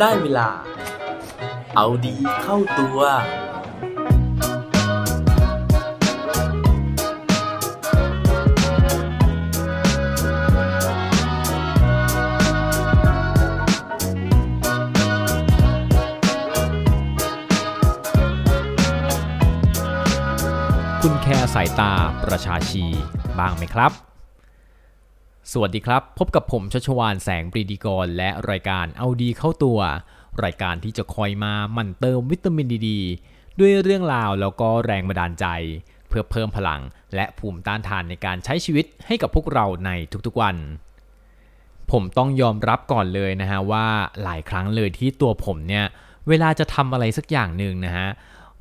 ได้เวลา เอาดีเข้าตัว คุณแคร์สายตาประชาชีบ้างไหมครับ สวัสดีครับ พบกับผมชัชวานแสงปรีดีกร และรายการเอาดีเข้าตัว รายการที่จะคอยมาหมั่นเติมวิตามินดีดด้วยเรื่องราวแล้วก็แรงบันดาลใจ เพื่อเพิ่มพลัง และภูมิต้านทานในการใช้ชีวิตให้กับพวกเราในทุกๆวัน ผมต้องยอมรับก่อนเลยนะฮะว่าหลายครั้งเลยที่ตัวผมเนี่ยเวลาจะทำอะไรสักอย่างหนึ่งนะฮะ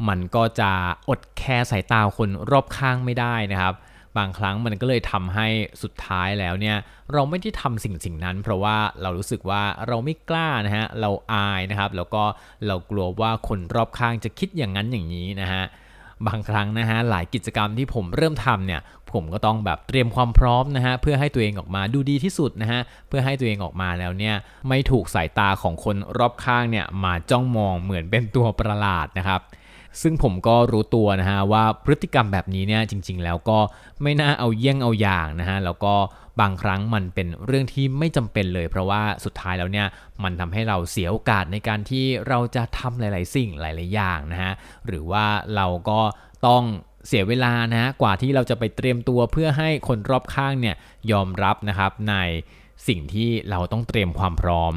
มันก็จะอดแคร์สายตาคนรอบข้างไม่ได้นะครับ บางครั้งมันก็เลยทำให้สุดท้ายแล้วเนี่ยเราไม่ได้ทำสิ่งสิ่งนั้น เพราะว่าเรารู้สึกว่าเราไม่กล้านะฮะเราอายนะครับแล้วก็เรากลัวว่าคนรอบข้างจะคิดอย่างนั้นอย่างนี้นะฮะบางครั้งนะฮะหลายกิจกรรมที่ผมเริ่มทำเนี่ยผมก็ต้องแบบเตรียมความพร้อมนะฮะเพื่อให้ตัวเองออกมาดูดีที่สุดนะฮะเพื่อให้ตัวเองออกมาแล้วเนี่ยไม่ถูกสายตาของคนรอบข้างเนี่ยมาจ้องมองเหมือนเป็นตัวประหลาดนะครับ ซึ่งผมก็รู้ตัวนะฮะว่าพฤติกรรมแบบนี้เนี่ยจริง ๆ แล้วก็ไม่น่าเอาเยี่ยงเอาอย่างนะฮะแล้วก็บางครั้งมันเป็นเรื่องที่ไม่จำเป็นเลย เพราะว่าสุดท้ายแล้วเนี่ยมันทำให้เราเสียโอกาสในการที่เราจะทำหลาย ๆ สิ่งหลาย ๆ อย่างนะฮะหรือว่าเราก็ต้องเสียเวลานะฮะกว่าที่เราจะไปเตรียมตัวเพื่อให้คนรอบข้างเนี่ยยอมรับนะครับในสิ่งที่เราต้องเตรียมความพร้อม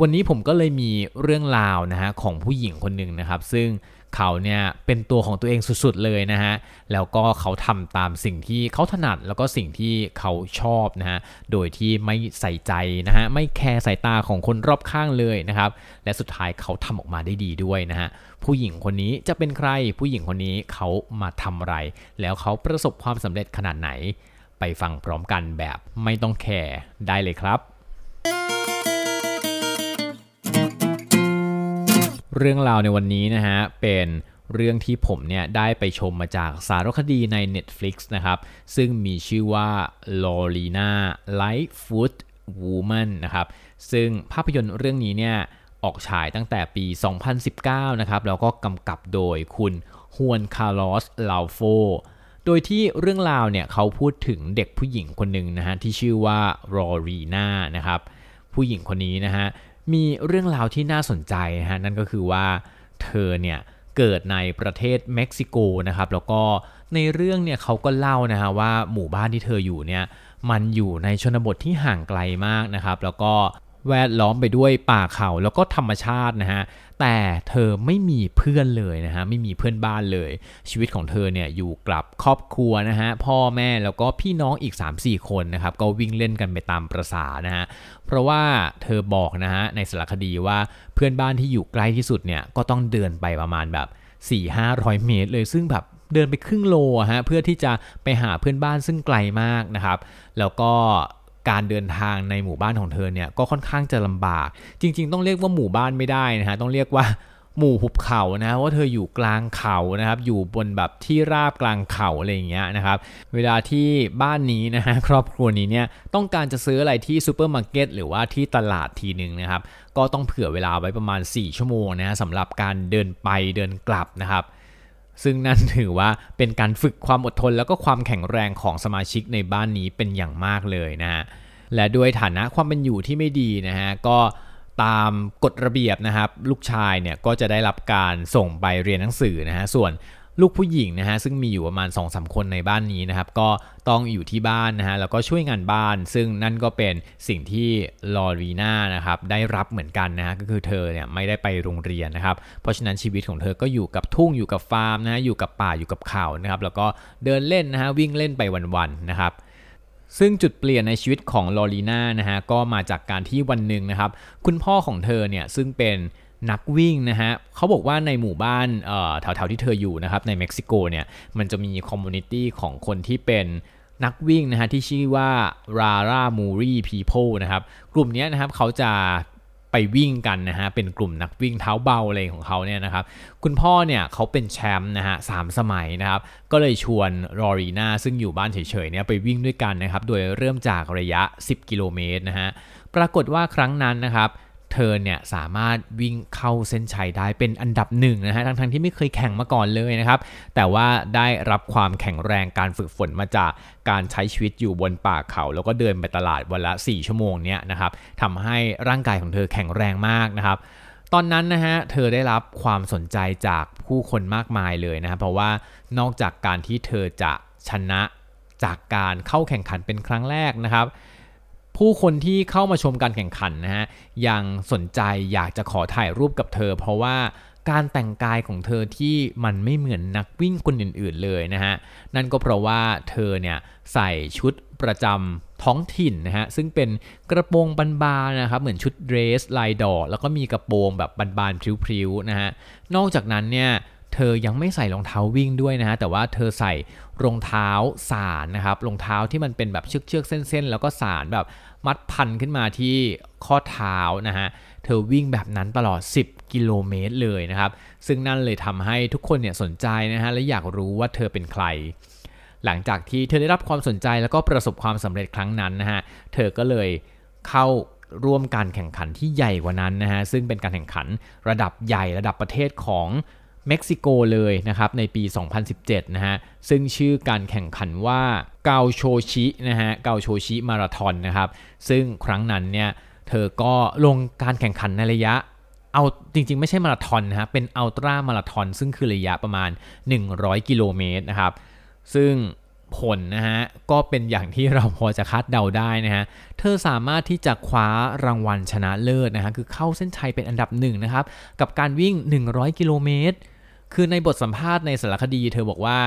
วันนี้ผมก็เลยมีเรื่องราวนะฮะของผู้หญิงคนหนึ่งนะครับ ซึ่ง เขาเนี่ยเป็นตัวของตัวเองสุดๆเลยนะฮะ แล้วก็เขาทำตามสิ่งที่เขาถนัดแล้วก็สิ่งที่เขาชอบนะฮะ โดยที่ไม่ใส่ใจนะฮะ ไม่แคร์สายตาของคนรอบข้างเลยนะครับ และสุดท้ายเขาทำออกมาได้ดีด้วยนะฮะ ผู้หญิงคนนี้จะเป็นใคร ผู้หญิงคนนี้เขามาทำอะไร แล้วเขาประสบความสำเร็จขนาดไหน ไปฟังพร้อมกันแบบไม่ต้องแคร์ได้เลยครับ เรื่องราวในวันนี้นะฮะเป็นเรื่องที่ผมเนี่ยได้ไปชมมาจากสารคดีใน Netflix นะครับ ซึ่งมีชื่อว่า Lorena, Light-footed Woman นะครับ ซึ่งภาพยนตร์เรื่องนี้เนี่ยออกฉายตั้งแต่ปี 2019 นะครับ แล้วก็กำกับโดยคุณฮวนคาร์ลอสรูลโฟ โดยที่เรื่องราวเนี่ยเขาพูดถึงเด็กผู้หญิงคนหนึ่งนะฮะที่ชื่อว่ารอรีนานะครับ ผู้หญิงคนนี้นะฮะ มีเรื่องราวที่น่าสนใจนะฮะนั่นก็คือว่าเธอเนี่ยเกิดในประเทศเม็กซิโกนะครับแล้วก็ในเรื่องเนี่ยเขาก็เล่านะฮะว่าหมู่บ้านที่เธออยู่เนี่ยมันอยู่ในชนบทที่ห่างไกลมากนะครับ แล้วก็ แวดล้อมไปด้วยป่าเขาแล้วก็ธรรมชาตินะฮะ แต่เธอไม่มีเพื่อนเลยนะฮะ ไม่มีเพื่อนบ้านเลย ชีวิตของเธอเนี่ยอยู่กับครอบครัวนะฮะ พ่อแม่แล้วก็พี่น้องอีก 3-4 คนนะครับ ก็วิ่งเล่นกันไปตามประษานะฮะ เพราะว่าเธอบอกนะฮะในสารคดีว่าเพื่อนบ้านที่อยู่ใกล้ที่สุดเนี่ยก็ต้องเดินไปประมาณแบบ 4-500 เมตรเลยซึ่งแบบเดินไปครึ่งโลฮะเพื่อที่จะไปหาเพื่อนบ้านซึ่งไกลมากนะครับ แล้วก็ การเดินทางในหมู่บ้านของเธอเนี่ยก็ค่อนข้างจะลำบาก จริง ๆ ต้องเรียกว่าหมู่บ้านไม่ได้นะฮะต้องเรียกว่าหมู่หุบเขานะว่าเธออยู่กลางเขานะครับ อยู่บนแบบที่ราบกลางเขาอะไรอย่างเงี้ยนะครับ เวลาที่บ้านนี้นะฮะครอบครัวนี้เนี่ยต้องการจะซื้ออะไรที่ซูเปอร์มาร์เก็ตหรือว่าที่ตลาดทีหนึ่งนะครับ ก็ต้องเผื่อเวลาไว้ประมาณ 4 ชั่วโมงนะฮะสำหรับการเดินไปเดินกลับนะครับ ซึ่งนั่นถือว่าเป็นการฝึกความอดทนแล้วก็ความแข็งแรงของสมาชิกในบ้านนี้เป็นอย่างมากเลยนะฮะและด้วยฐานะความเป็นอยู่ที่ไม่ดีนะฮะก็ตามกฎระเบียบนะครับ ลูกชายเนี่ยก็จะได้รับการส่งไปเรียนหนังสือนะฮะส่วน ลูกผู้หญิงนะฮะซึ่งมีอยู่ประมาณ2อสคนในบ้านนี้นะครับก็ต้องอยู่ที่บ้านนะฮะแล้วก็ช่วยงานบ้าน ซึ่งนั่นก็เป็นสิ่งที่ลอรีนานะครับได้รับเหมือนกันนะฮะก็คือเธอเนี่ยไม่ได้ไปโรงเรียนนะครับเพราะฉะนั้นชีวิตของเธอก็อยู่กับทุ่งอยู่กับฟาร์มนะฮะอยู่กับป่าอยู่กับเขานะครับแล้วก็เดินเล่นนะฮะวิ่งเล่นไปวันๆนะครับซึ่งจุดเปลี่ยนในชีวิตของลอรีนานะฮะก็มาจากการที่วันหนึ่งนะครับคุณพ่อของเธอเนี่ยซึ่งเป็น นักวิ่งนะฮะเขาบอกว่าในหมู่บ้านแถวๆที่เธออยู่นะครับในเม็กซิโกเนี่ยมันจะมี community ของคนที่เป็นนักวิ่งนะฮะที่ชื่อว่า Rara m u r i People นะครับกลุ่มนี้นะครับเขาจะไปวิ่งกันนะฮะเป็นกลุ่มนักวิ่งเท้าเบาอะไรของเขาเนี่ยนะครับคุณพ่อเนี่ยเขาเป็นแชมป์นะฮะสามสมัยนะครับก็เลยชวนรอรีนาซึ่งอยู่บ้านเฉยๆเนี่ยไปวิ่งด้วยกันนะครับโดยเริ่มจากระยะ 10 กิโลเมตรนะฮะปรากฏว่าครั้งนั้นนะครับ เธอเนี่ยสามารถวิ่งเข้าเส้นชัยได้เป็นอันดับหนึ่งนะฮะทั้งๆที่ไม่เคยแข่งมาก่อนเลยนะครับ แต่ว่าได้รับความแข็งแรงการฝึกฝนมาจากการใช้ชีวิตอยู่บนป่าเขา แล้วก็เดินไปตลาดวันละ 4 ชั่วโมงเนี่ยนะครับทำให้ร่างกายของเธอแข็งแรงมากนะครับตอนนั้นนะฮะ เธอได้รับความสนใจจากผู้คนมากมายเลยนะครับ เพราะว่านอกจากการที่เธอจะชนะจากการเข้าแข่งขันเป็นครั้งแรกนะครับ ผู้คนที่เข้ามาชมการแข่งขันนะฮะยังสนใจอยากจะขอถ่ายรูปกับเธอ เพราะว่าการแต่งกายของเธอที่มันไม่เหมือนนักวิ่งคนอื่น ๆ เลยนะฮะนั่นก็เพราะว่าเธอเนี่ยใส่ชุดประจำท้องถิ่นนะฮะซึ่งเป็นกระโปรงบานๆนะครับเหมือนชุดเดรสลายดอกแล้วก็มีกระโปรงแบบบานๆพริ้วๆนะฮะนอกจากนั้นเนี่ย เธอยังไม่ใส่รองเท้าวิ่งด้วยนะฮะแต่ว่าเธอใส่รองเท้าสารนะครับรองเท้าที่มันเป็นแบบเชือกๆเส้นๆ แล้วก็สารแบบมัดพันขึ้นมาที่ข้อเท้านะฮะเธอวิ่งแบบนั้นตลอด 10 กิโลเมตรเลยนะครับ ซึ่งนั่นเลยทำให้ทุกคนเนี่ยสนใจนะฮะและอยากรู้ว่าเธอเป็นใคร หลังจากที่เธอได้รับความสนใจแล้วก็ประสบความสำเร็จครั้งนั้นนะฮะเธอก็เลยเข้าร่วมการแข่งขันที่ใหญ่กว่านั้นนะฮะซึ่งเป็นการแข่งขันระดับใหญ่ระดับประเทศของ เม็กซิโกเลยนะครับในปี 2017 นะฮะ ซึ่งชื่อการแข่งขันว่าเกาโชชินะฮะเกาโชชิมาราทอนนะครับ ซึ่งครั้งนั้นเนี่ยเธอก็ลงการแข่งขันในระยะเอาจริงๆ ไม่ใช่มาราทอนนะฮะเป็นอัลตร้ามาราทอนซึ่งคือระยะประมาณ 100 กิโลเมตรนะครับ ซึ่ง ผลนะฮะก็เป็นอย่างที่เราพอจะคาดเดาได้นะฮะเธอสามารถที่จะคว้ารางวัลชนะเลิศนะฮะคือเข้าเส้นชัยเป็นอันดับหนึ่งนะครับกับการวิ่ง 100 กิโลเมตร คือในบทสัมภาษณ์ในสารคดี เธอบอกว่า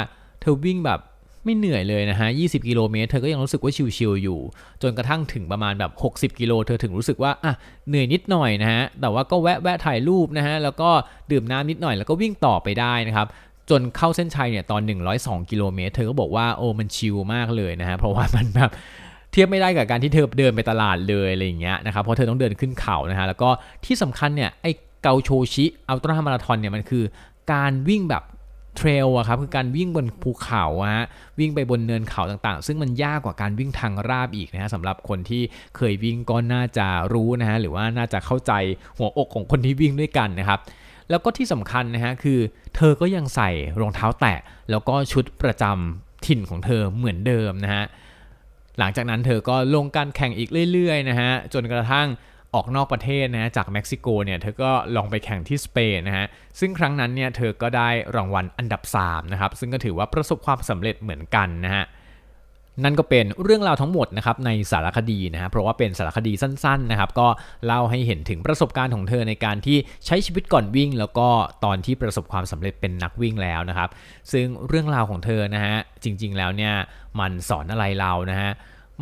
เธอวิ่งแบบไม่เหนื่อยเลยนะฮะ 20 กิโลเมตร เธอก็ยังรู้สึกว่าชิวๆอยู่ จนกระทั่งถึงประมาณแบบ 60 กิโล เธอถึงรู้สึกว่า อะ เหนื่อยนิดหน่อยนะฮะ แต่ว่าก็แวะแวะถ่ายรูปนะฮะ แล้วก็ดื่มน้ำนิดหน่อย แล้วก็วิ่งต่อไปได้นะครับ จนเข้าเส้นชัยเนี่ยตอน 102 กิโลเมตร เธอก็บอกว่าโอ้มันชิลมากเลยนะฮะเพราะว่ามันแบบเทียบไม่ได้กับการที่เธอเดินไปตลาดเลยอะไรอย่างเงี้ยนะครับเพราะเธอต้องเดินขึ้นเขานะฮะแล้วก็ที่สำคัญเนี่ยไอเกาโชชิอัลตร้ามาราธอนเนี่ยมันคือการวิ่งแบบเทรลอะครับคือการวิ่งบนภูเขาฮะวิ่งไปบนเนินเขาต่างๆ ซึ่งมันยากกว่าการวิ่งทางราบอีกนะฮะสำหรับคนที่เคยวิ่งก็น่าจะรู้นะฮะหรือว่าน่าจะเข้าใจหัวอกของคนที่วิ่งด้วยกันนะครับ แล้วก็ที่สำคัญนะฮะคือ เธอก็ยังใส่รองเท้าแตะ แล้วก็ชุดประจำถิ่นของเธอเหมือนเดิมนะฮะหลังจากนั้นเธอก็ลงการแข่งอีกเรื่อยๆนะฮะจนกระทั่งออกนอกประเทศนะฮะจากเม็กซิโกเนี่ยเธอก็ลองไปแข่งที่สเปนนะฮะซึ่งครั้งนั้นเนี่ยเธอก็ได้รางวัลอันดับ3นะครับซึ่งก็ถือว่าประสบความสำเร็จเหมือนกันนะฮะ นั่นก็เป็นเรื่องราวทั้งหมดนะครับในสารคดีนะฮะเพราะว่าเป็นสารคดีสั้นๆนะครับก็เล่าให้เห็นถึงประสบการณ์ของเธอในการที่ใช้ชีวิตก่อนวิ่ง แล้วก็ตอนที่ประสบความสำเร็จเป็นนักวิ่งแล้วนะครับ ซึ่งเรื่องราวของเธอนะฮะจริงๆแล้วเนี่ยมันสอนอะไรเรานะฮะ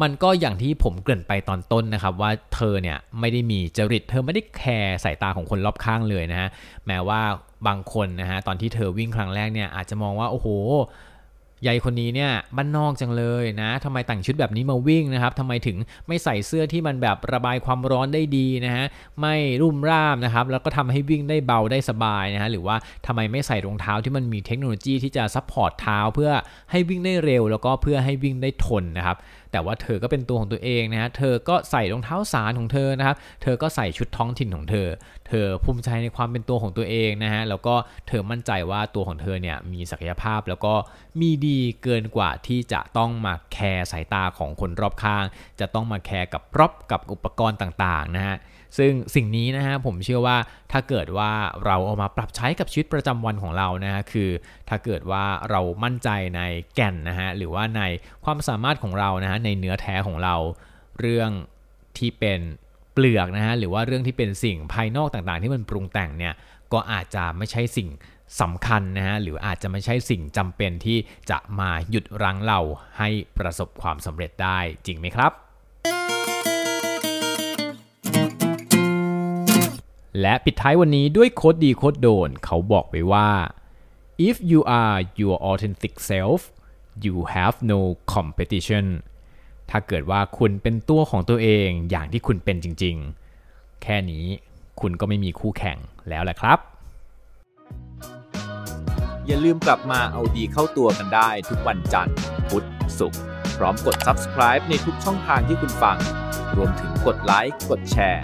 มันก็อย่างที่ผมเกริ่นไปตอนต้นนะครับ ว่าเธอเนี่ยไม่ได้มีจริต เธอไม่ได้แคร์สายตาของคนรอบข้างเลยนะฮะแม้ว่าบางคนนะฮะตอนที่เธอวิ่งครั้งแรกเนี่ยอาจจะมองว่าโอ้โห ยายคนนี้เนี่ยบ้านนอกจังเลยนะทำไมแต่งชุดแบบนี้มาวิ่งนะครับทำไมถึงไม่ใส่เสื้อที่มันแบบระบายความร้อนได้ดีนะฮะไม่รุ่มร่ามนะครับแล้วก็ทำให้วิ่งได้เบาได้สบายนะฮะหรือว่าทำไมไม่ใส่รองเท้าที่มันมีเทคโนโลยีที่จะ support เท้าเพื่อให้วิ่งได้เร็ว แล้วก็เพื่อให้วิ่งได้ทนนะครับ แต่ว่าเธอก็เป็นตัวของตัวเองนะฮะเธอก็ใส่รองเท้าสานของเธอนะครับเธอก็ใส่ชุดท้องถิ่นของเธอ เธอภูมิใจในความเป็นตัวของตัวเองนะฮะแล้วก็เธอมั่นใจว่าตัวของเธอเนี่ยมีศักยภาพแล้วก็มีดีเกินกว่าที่จะต้องมาแคร์สายตาของคนรอบข้าง จะต้องมาแคร์กับ prop กับอุปกรณ์ต่างๆนะฮะ ซึ่งสิ่งนี้นะฮะผมเชื่อว่าถ้าเกิดว่าเราเอามาปรับใช้กับชีวิตประจำวันของเรานะฮะคือ ถ้าเกิดว่าเรามั่นใจในแก่นนะฮะหรือว่าในความสามารถของเรานะฮะในเนื้อแท้ของเราเรื่องที่เป็นเปลือกนะฮะหรือว่าเรื่องที่เป็นสิ่งภายนอกต่างๆ ที่มันปรุงแต่งเนี่ยก็อาจจะไม่ใช่สิ่งสำคัญนะฮะหรืออาจจะไม่ใช่สิ่งจำเป็นที่จะมาหยุดรั้งเราให้ประสบความสำเร็จได้จริงไหมครับ และปิดท้ายวันนี้ด้วยโคดดีโคดโดน เขาบอกไว้ว่า if you are your authentic self you have no competition ถ้าเกิดว่าคุณเป็นตัวของตัวเองอย่างที่คุณเป็นจริง ๆ แค่นี้คุณก็ไม่มีคู่แข่งแล้วแหละครับ อย่าลืมกลับมาเอาดีเข้าตัวกันได้ทุกวันจันทร์ พุธ ศุกร์ พร้อมกด subscribe ในทุกช่องทางที่คุณฟัง รวมถึงกดไลค์ กดแชร์